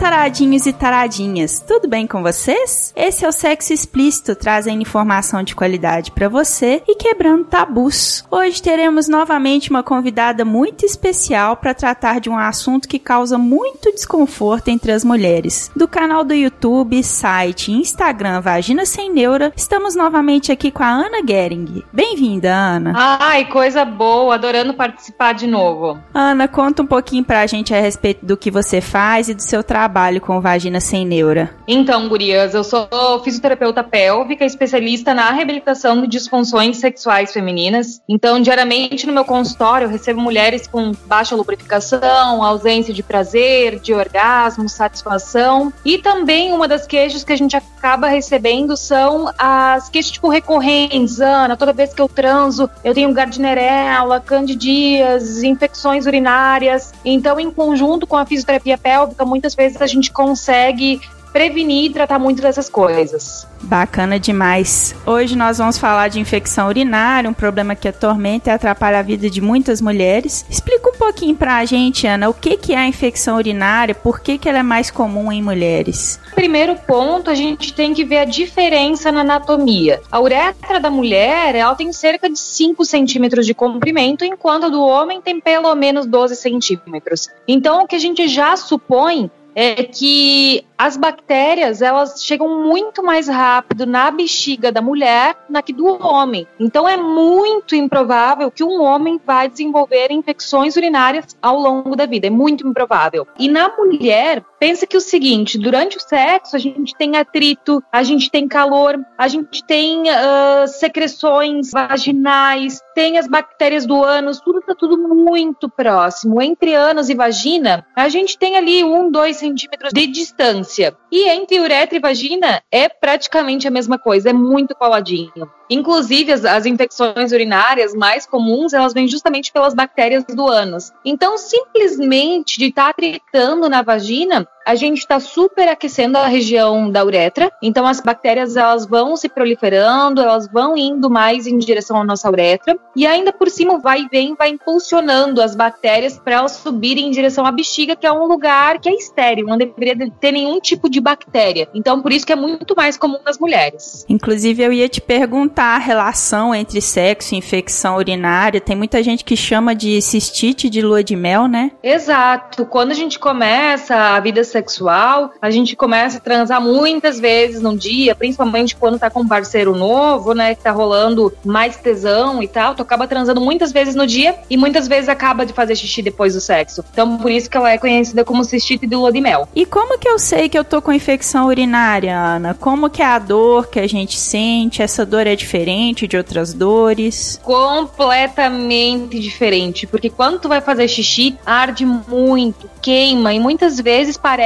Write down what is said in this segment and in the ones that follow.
Taradinhos e taradinhas, tudo bem com vocês? Esse é o Sexo Explícito, trazendo informação de qualidade para você e quebrando tabus. Hoje teremos novamente uma convidada muito especial para tratar de um assunto que causa muito desconforto entre as mulheres. Do canal do YouTube, site e Instagram Vagina Sem Neura, estamos novamente aqui com a Ana Gering. Bem-vinda, Ana. Ai, coisa boa, adorando participar de novo. Ana, conta um pouquinho pra gente a respeito do que você faz e do seu trabalho trabalho com vagina sem neura? Então, gurias, eu sou fisioterapeuta pélvica, especialista na reabilitação de disfunções sexuais femininas. Então, diariamente no meu consultório, eu recebo mulheres com baixa lubrificação, ausência de prazer, de orgasmo, satisfação. E também uma das queixas que a gente acaba recebendo são as queixas tipo recorrentes. Ana, toda vez que eu transo, eu tenho gardnerella, candidíase, infecções urinárias. Então, em conjunto com a fisioterapia pélvica, muitas vezes a gente gente consegue prevenir e tratar muito dessas coisas. Bacana demais. Hoje nós vamos falar de infecção urinária, um problema que atormenta e atrapalha a vida de muitas mulheres. Explica um pouquinho pra gente, Ana, o que, que é a infecção urinária, por que, que ela é mais comum em mulheres? Primeiro ponto, a gente tem que ver a diferença na anatomia. A uretra da mulher, ela tem cerca de 5 centímetros de comprimento, enquanto a do homem tem pelo menos 12 centímetros. Então, o que a gente já supõe é que as bactérias elas chegam muito mais rápido na bexiga da mulher na que do homem. Então é muito improvável que um homem vai desenvolver infecções urinárias ao longo da vida. É muito improvável. E na mulher, pensa que o seguinte: durante o sexo a gente tem atrito, a gente tem calor, a gente tem uh, secreções vaginais, tem as bactérias do ânus, tudo está tudo muito próximo. Entre ânus e vagina, a gente tem ali um, dois centímetros de distância. E entre uretra e vagina é praticamente a mesma coisa, é muito coladinho. Inclusive, as, as, infecções urinárias mais comuns, elas vêm justamente pelas bactérias do ânus. Então, simplesmente de estar tá tritando na vagina, a gente está superaquecendo a região da uretra. Então, as bactérias, elas vão se proliferando, elas vão indo mais em direção à nossa uretra. E ainda por cima, vai e vem, vai impulsionando as bactérias para elas subirem em direção à bexiga, que é um lugar que é estéril, não deveria ter nenhum tipo de bactéria. Então, por isso que é muito mais comum nas mulheres. Inclusive, eu ia te perguntar a relação entre sexo e infecção urinária. Tem muita gente que chama de cistite de lua de mel, né? Exato. Quando a gente começa a vida sexual, a gente começa a transar muitas vezes num dia, principalmente quando tá com um parceiro novo, né? Que tá rolando mais tesão e tal. Tu acaba transando muitas vezes no dia e muitas vezes acaba de fazer xixi depois do sexo. Então, por isso que ela é conhecida como cistite de lua de mel. E como que eu sei que eu tô com infecção urinária, Ana? Como que é a dor que a gente sente? Essa dor é diferente? diferente de outras dores? Completamente diferente, porque quando tu vai fazer xixi, arde muito, queima e muitas vezes parece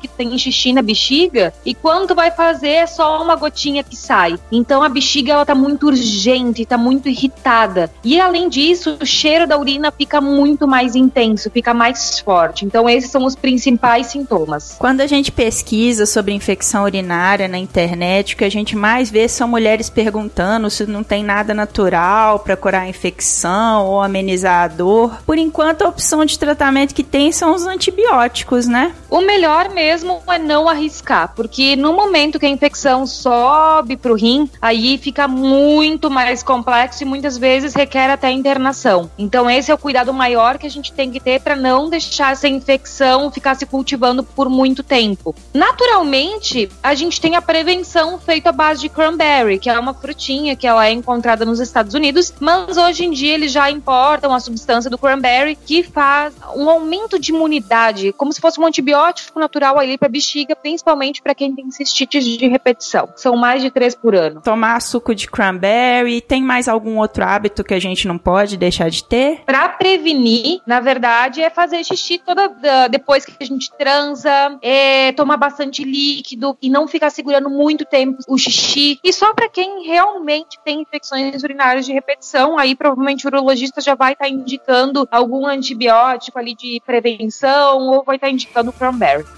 que tem xixi na bexiga e quando vai fazer é só uma gotinha que sai. Então a bexiga ela tá muito urgente, tá muito irritada. E além disso, o cheiro da urina fica muito mais intenso, fica mais forte. Então esses são os principais sintomas. Quando a gente pesquisa sobre infecção urinária na internet, o que a gente mais vê são mulheres perguntando se não tem nada natural para curar a infecção ou amenizar a dor. Por enquanto, a opção de tratamento que tem são os antibióticos, né? O melhor melhor mesmo é não arriscar, porque no momento que a infecção sobe para o rim, aí fica muito mais complexo e muitas vezes requer até internação. Então esse é o cuidado maior que a gente tem que ter para não deixar essa infecção ficar se cultivando por muito tempo. Naturalmente, a gente tem a prevenção feita à base de cranberry, que é uma frutinha que ela é encontrada nos Estados Unidos, mas hoje em dia eles já importam a substância do cranberry que faz um aumento de imunidade, como se fosse um antibiótico natural ali para bexiga, principalmente para quem tem cistites de repetição. São mais de três por ano. Tomar suco de cranberry, tem mais algum outro hábito que a gente não pode deixar de ter? Para prevenir, na verdade, é fazer xixi toda depois que a gente transa, é tomar bastante líquido e não ficar segurando muito tempo o xixi. E só para quem realmente tem infecções urinárias de repetição, aí provavelmente o urologista já vai estar tá indicando algum antibiótico ali de prevenção ou vai estar tá indicando o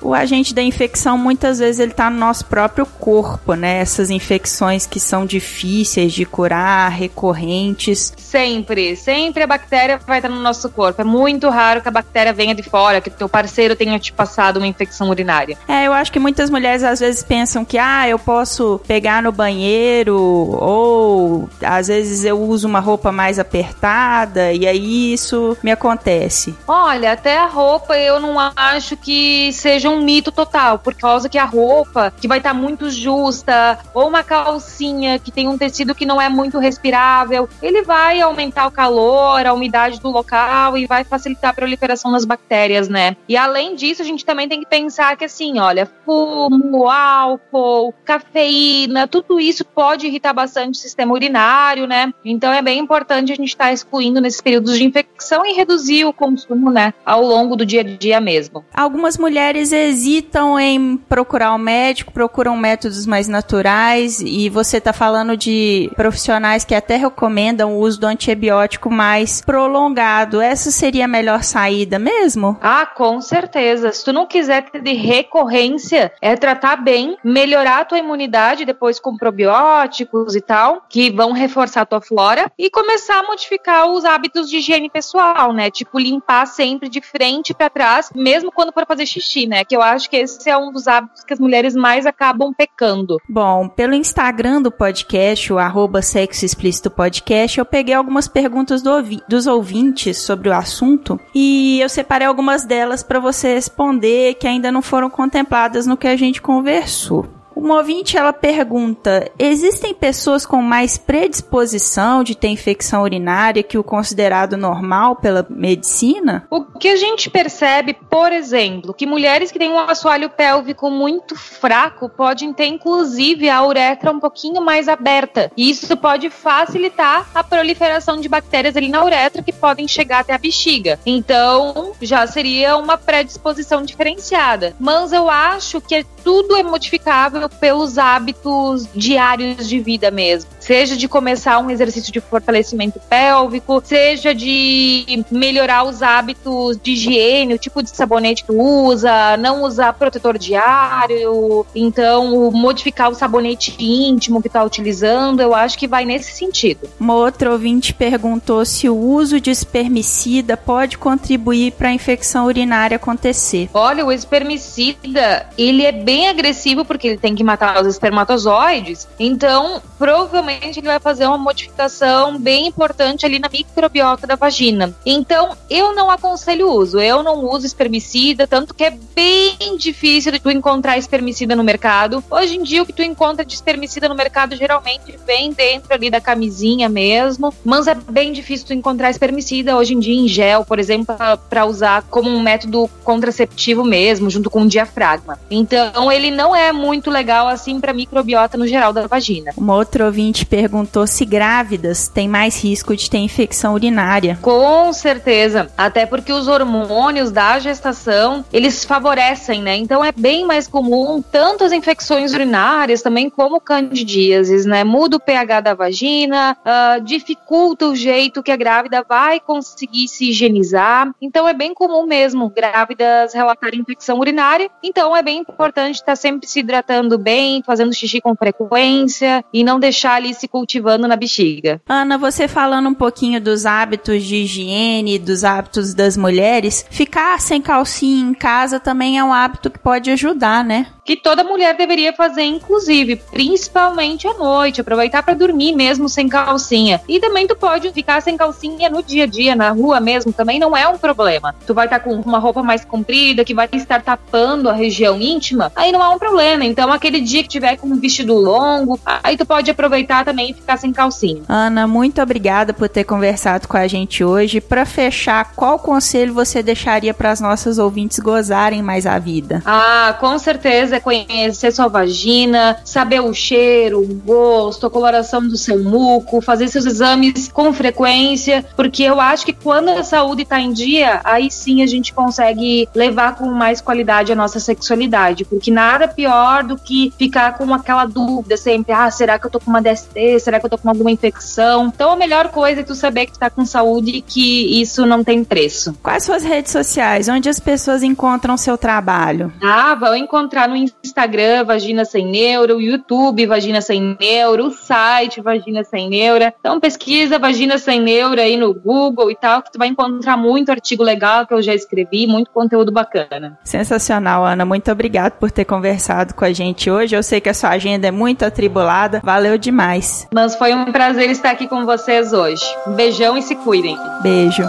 O agente da infecção muitas vezes ele tá no nosso próprio corpo, né? Essas infecções que são difíceis de curar, recorrentes. Sempre, sempre a bactéria vai estar no nosso corpo. É muito raro que a bactéria venha de fora, que o teu parceiro tenha te passado uma infecção urinária. É, eu acho que muitas mulheres às vezes pensam que, ah, eu posso pegar no banheiro, ou às vezes eu uso uma roupa mais apertada, e aí isso me acontece. Olha, até a roupa eu não acho que seja um mito total, por causa que a roupa que vai estar muito justa, ou uma calcinha que tem um tecido que não é muito respirável, ele vai aumentar o calor, a umidade do local e vai facilitar a proliferação das bactérias, né? E além disso, a gente também tem que pensar que assim, olha, fumo, álcool, cafeína, tudo isso pode irritar bastante o sistema urinário, né? Então é bem importante a gente estar tá excluindo nesses períodos de infecção e reduzir o consumo, né, ao longo do dia a dia mesmo. Algumas mulheres hesitam em procurar um médico, procuram métodos mais naturais e você está falando de profissionais que até recomendam o uso do antibiótico mais prolongado. Essa seria a melhor saída mesmo? Ah, com certeza. Se tu não quiser ter de recorrência, é tratar bem, melhorar a tua imunidade depois com probióticos e tal, que vão reforçar a tua flora e começar a modificar os hábitos de higiene pessoal, né? Tipo limpar sempre de frente para trás, mesmo quando for fazer xixi, né? Que eu acho que esse é um dos hábitos que as mulheres mais acabam pecando. Bom, pelo Instagram do podcast, o arroba Sexo Explícito Podcast, eu peguei algumas perguntas do, dos ouvintes sobre o assunto e eu separei algumas delas para você responder que ainda não foram contempladas no que a gente conversou. Uma ouvinte ela pergunta: existem pessoas com mais predisposição de ter infecção urinária que o considerado normal pela medicina? O que a gente percebe, por exemplo, que mulheres que têm um assoalho pélvico muito fraco podem ter inclusive a uretra um pouquinho mais aberta. E isso pode facilitar a proliferação de bactérias ali na uretra que podem chegar até a bexiga. Então, já seria uma predisposição diferenciada. Mas eu acho que tudo é modificável pelos hábitos diários de vida mesmo. Seja de começar um exercício de fortalecimento pélvico, seja de melhorar os hábitos de higiene, o tipo de sabonete que tu usa, não usar protetor diário, então modificar o sabonete íntimo que tá utilizando, eu acho que vai nesse sentido. Uma outra ouvinte perguntou se o uso de espermicida pode contribuir para a infecção urinária acontecer. Olha, o espermicida, ele é bem agressivo porque ele tem que matar os espermatozoides, então provavelmente ele vai fazer uma modificação bem importante ali na microbiota da vagina. Então eu não aconselho o uso, eu não uso espermicida, tanto que é bem difícil de tu encontrar espermicida no mercado. Hoje em dia o que tu encontra de espermicida no mercado geralmente vem dentro ali da camisinha mesmo, mas é bem difícil tu encontrar espermicida hoje em dia em gel, por exemplo, para usar como um método contraceptivo mesmo, junto com o diafragma. Então ele não é muito legal legal assim para microbiota no geral da vagina. Uma outra ouvinte perguntou se grávidas têm mais risco de ter infecção urinária. Com certeza, até porque os hormônios da gestação, eles favorecem, né? Então é bem mais comum tanto as infecções urinárias também como candidíases, né? Muda o pH da vagina, uh, dificulta o jeito que a grávida vai conseguir se higienizar. Então é bem comum mesmo grávidas relatarem infecção urinária. Então é bem importante estar sempre se hidratando bem, fazendo xixi com frequência e não deixar ali se cultivando na bexiga. Ana, você falando um pouquinho dos hábitos de higiene, dos hábitos das mulheres, ficar sem calcinha em casa também é um hábito que pode ajudar, né? que toda mulher deveria fazer, inclusive, principalmente à noite, aproveitar para dormir mesmo sem calcinha. E também tu pode ficar sem calcinha no dia a dia, na rua mesmo, também não é um problema. Tu vai estar tá com uma roupa mais comprida, que vai estar tapando a região íntima, aí não é um problema. Então, aquele dia que tiver com um vestido longo, aí tu pode aproveitar também e ficar sem calcinha. Ana, muito obrigada por ter conversado com a gente hoje. Para fechar, qual conselho você deixaria para as nossas ouvintes gozarem mais a vida? Ah, com certeza é conhecer sua vagina, saber o cheiro, o gosto, a coloração do seu muco, fazer seus exames com frequência, porque eu acho que quando a saúde está em dia, aí sim a gente consegue levar com mais qualidade a nossa sexualidade, porque nada pior do que ficar com aquela dúvida sempre, ah, será que eu tô com uma DST? Será que eu tô com alguma infecção? Então a melhor coisa é tu saber que tu tá com saúde e que isso não tem preço. Quais suas redes sociais? Onde as pessoas encontram seu trabalho? Ah, vão encontrar no Instagram Vagina Sem Neuro, o YouTube Vagina Sem Neuro, o site Vagina Sem Neura. Então pesquisa Vagina Sem Neuro aí no Google e tal, que tu vai encontrar muito artigo legal que eu já escrevi, muito conteúdo bacana. Sensacional, Ana. Muito obrigado por ter conversado com a gente hoje. Eu sei que a sua agenda é muito atribulada. Valeu demais. Mas foi um prazer estar aqui com vocês hoje. Um beijão e se cuidem. Beijo.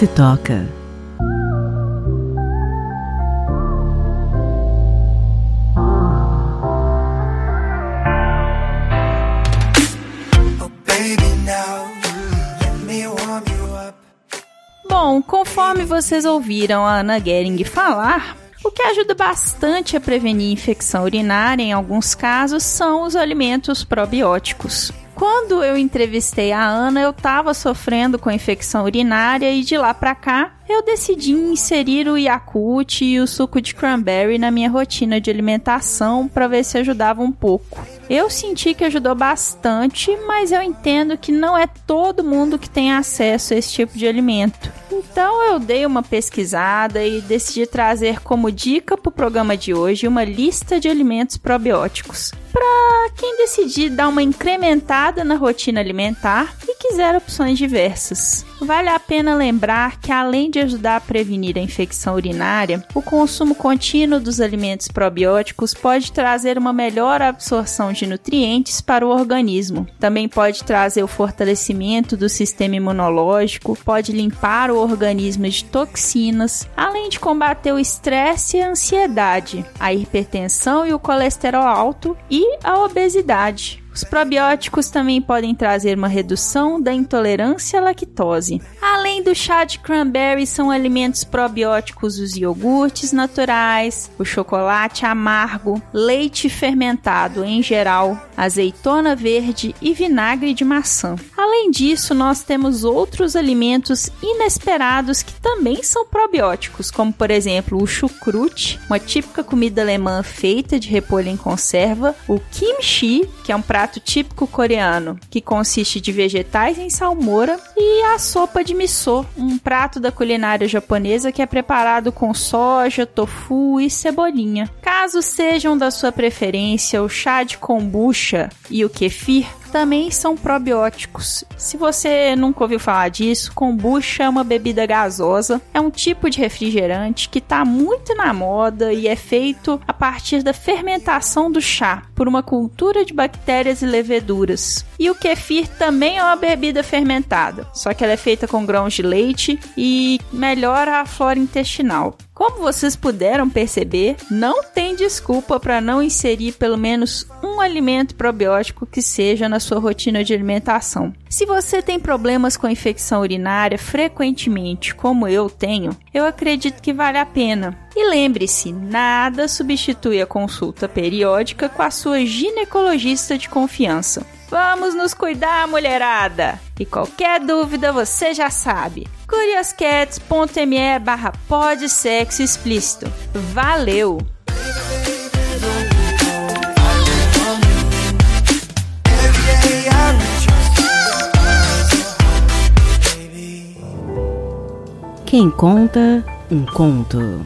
se toca. Conforme vocês ouviram a Ana Gering falar, o que ajuda bastante a prevenir infecção urinária em alguns casos são os alimentos probióticos. Quando eu entrevistei a Ana, eu estava sofrendo com infecção urinária e de lá para cá eu decidi inserir o Yakult e o suco de cranberry na minha rotina de alimentação para ver se ajudava um pouco. Eu senti que ajudou bastante, mas eu entendo que não é todo mundo que tem acesso a esse tipo de alimento. Então eu dei uma pesquisada e decidi trazer como dica para o programa de hoje uma lista de alimentos probióticos. Para quem decidir dar uma incrementada na rotina alimentar e quiser opções diversas. Vale a pena lembrar que além de ajudar a prevenir a infecção urinária, o consumo contínuo dos alimentos probióticos pode trazer uma melhor absorção de nutrientes para o organismo. Também pode trazer o fortalecimento do sistema imunológico, pode limpar o organismo de toxinas, além de combater o estresse e a ansiedade, a hipertensão e o colesterol alto e a obesidade. Os probióticos também podem trazer uma redução da intolerância à lactose. Além do chá de cranberry, são alimentos probióticos os iogurtes naturais, o chocolate amargo, leite fermentado em geral, azeitona verde e vinagre de maçã. Além disso, nós temos outros alimentos inesperados que também são probióticos, como por exemplo o chucrute, uma típica comida alemã feita de repolho em conserva, o kimchi, que é um prato prato típico coreano, que consiste de vegetais em salmoura, e a sopa de miso, um prato da culinária japonesa que é preparado com soja, tofu e cebolinha. Caso sejam da sua preferência o chá de kombucha e o kefir, também são probióticos. Se você nunca ouviu falar disso, kombucha é uma bebida gasosa, é um tipo de refrigerante que está muito na moda e é feito a partir da fermentação do chá por uma cultura de bactérias e leveduras. E o kefir também é uma bebida fermentada, só que ela é feita com grãos de leite e melhora a flora intestinal. Como vocês puderam perceber, não tem desculpa para não inserir pelo menos um alimento probiótico que seja na sua rotina de alimentação. Se você tem problemas com infecção urinária frequentemente, como eu tenho, eu acredito que vale a pena. E lembre-se, nada substitui a consulta periódica com a sua ginecologista de confiança. Vamos nos cuidar, mulherada! E qualquer dúvida você já sabe. curioscats.me barra pode sexo explícito. Valeu! Quem conta um conto.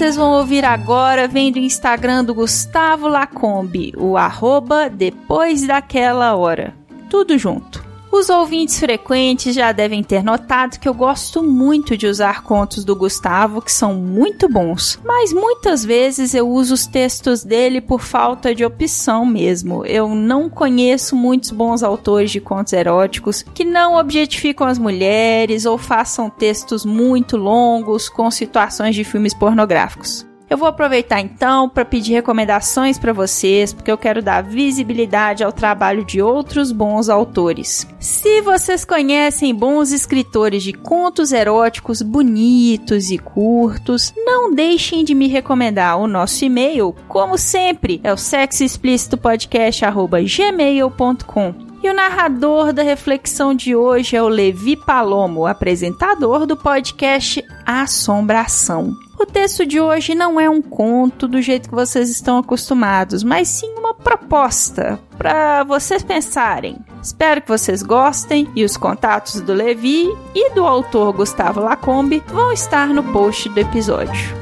Vocês vão ouvir agora vem do Instagram do Gustavo Lacombe, o arroba depois daquela hora. Tudo junto. Os ouvintes frequentes já devem ter notado que eu gosto muito de usar contos do Gustavo, que são muito bons, mas muitas vezes eu uso os textos dele por falta de opção mesmo. Eu não conheço muitos bons autores de contos eróticos que não objetificam as mulheres ou façam textos muito longos com situações de filmes pornográficos. Eu vou aproveitar então para pedir recomendações para vocês, porque eu quero dar visibilidade ao trabalho de outros bons autores. Se vocês conhecem bons escritores de contos eróticos bonitos e curtos, não deixem de me recomendar o nosso e-mail, como sempre, é o sexoexplicitopodcast@gmail.com. E o narrador da reflexão de hoje é o Levi Palomo, apresentador do podcast Assombração. O texto de hoje não é um conto do jeito que vocês estão acostumados, mas sim uma proposta para vocês pensarem. Espero que vocês gostem e os contatos do Levi e do autor Gustavo Lacombe vão estar no post do episódio.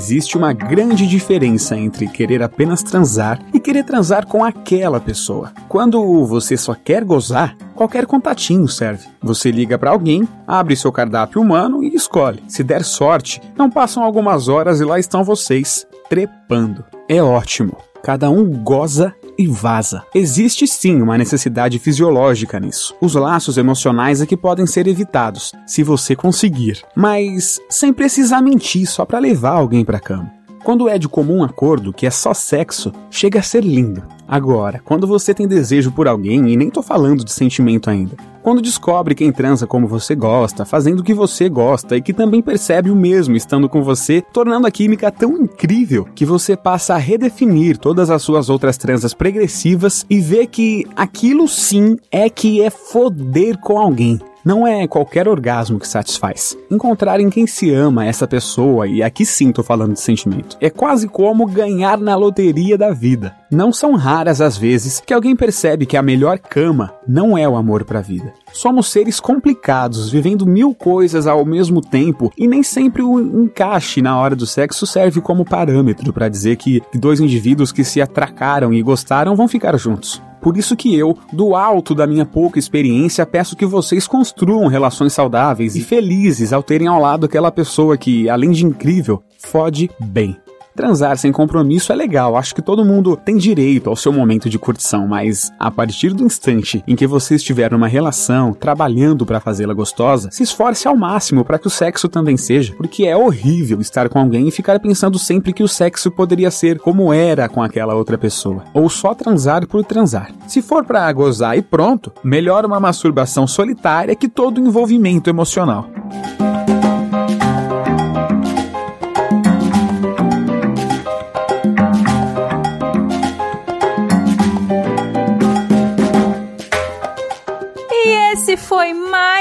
Existe uma grande diferença entre querer apenas transar e querer transar com aquela pessoa. Quando você só quer gozar, qualquer contatinho serve. Você liga para alguém, abre seu cardápio humano e escolhe. Se der sorte, não passam algumas horas e lá estão vocês, trepando. É ótimo. Cada um goza e vaza. Existe sim uma necessidade fisiológica nisso. Os laços emocionais é que podem ser evitados, se você conseguir, mas sem precisar mentir só para levar alguém para cama. Quando é de comum acordo que é só sexo, chega a ser lindo. Agora, quando você tem desejo por alguém, e nem tô falando de sentimento ainda, quando descobre quem transa como você gosta, fazendo o que você gosta e que também percebe o mesmo estando com você, tornando a química tão incrível que você passa a redefinir todas as suas outras transas progressivas e vê que aquilo sim é que é foder com alguém. Não é qualquer orgasmo que satisfaz. Encontrar em quem se ama essa pessoa, e aqui sim tô falando de sentimento, é quase como ganhar na loteria da vida. Não são raras as vezes que alguém percebe que a melhor cama não é o amor para a vida. Somos seres complicados, vivendo mil coisas ao mesmo tempo, e nem sempre o encaixe na hora do sexo serve como parâmetro para dizer que dois indivíduos que se atracaram e gostaram vão ficar juntos. Por isso que eu, do alto da minha pouca experiência, peço que vocês construam relações saudáveis e felizes ao terem ao lado aquela pessoa que, além de incrível, fode bem. Transar sem compromisso é legal, acho que todo mundo tem direito ao seu momento de curtição, mas a partir do instante em que você estiver numa relação, trabalhando para fazê-la gostosa, se esforce ao máximo para que o sexo também seja, porque é horrível estar com alguém e ficar pensando sempre que o sexo poderia ser como era com aquela outra pessoa, ou só transar por transar. Se for para gozar e pronto, melhor uma masturbação solitária que todo envolvimento emocional.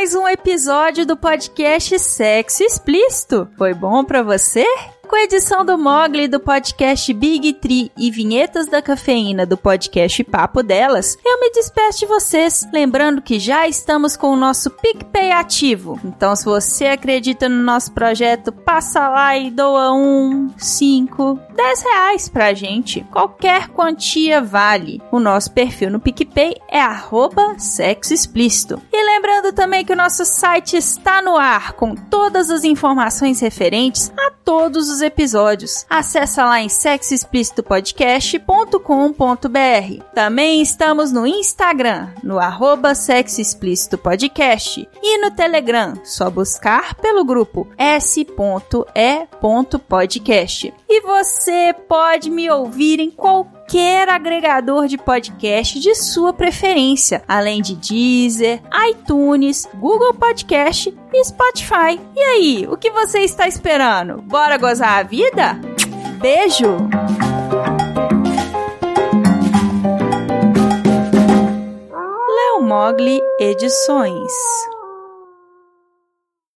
Mais um episódio do podcast Sexo Explícito. Foi bom para você? Com a edição do Mogli do podcast Big Tree e vinhetas da cafeína do podcast Papo Delas, eu me despeço de vocês, lembrando que já estamos com o nosso PicPay ativo. Então, se você acredita no nosso projeto, passa lá e doa um, cinco, dez reais pra gente. Qualquer quantia vale. O nosso perfil no PicPay é arroba sexo explícito. E lembrando também que o nosso site está no ar com todas as informações referentes a todos os episódios. Acesse lá em sexoexplicitopodcast.com.br. Também estamos no Instagram, no arroba Sexo Explícito Podcast e no Telegram, só buscar pelo grupo s.e.podcast. E você pode me ouvir em qualquer agregador de podcast de sua preferência, além de Deezer, iTunes, Google Podcast e Spotify. E aí, o que você está esperando? Bora gozar a vida? Beijo! Léo Mogli Edições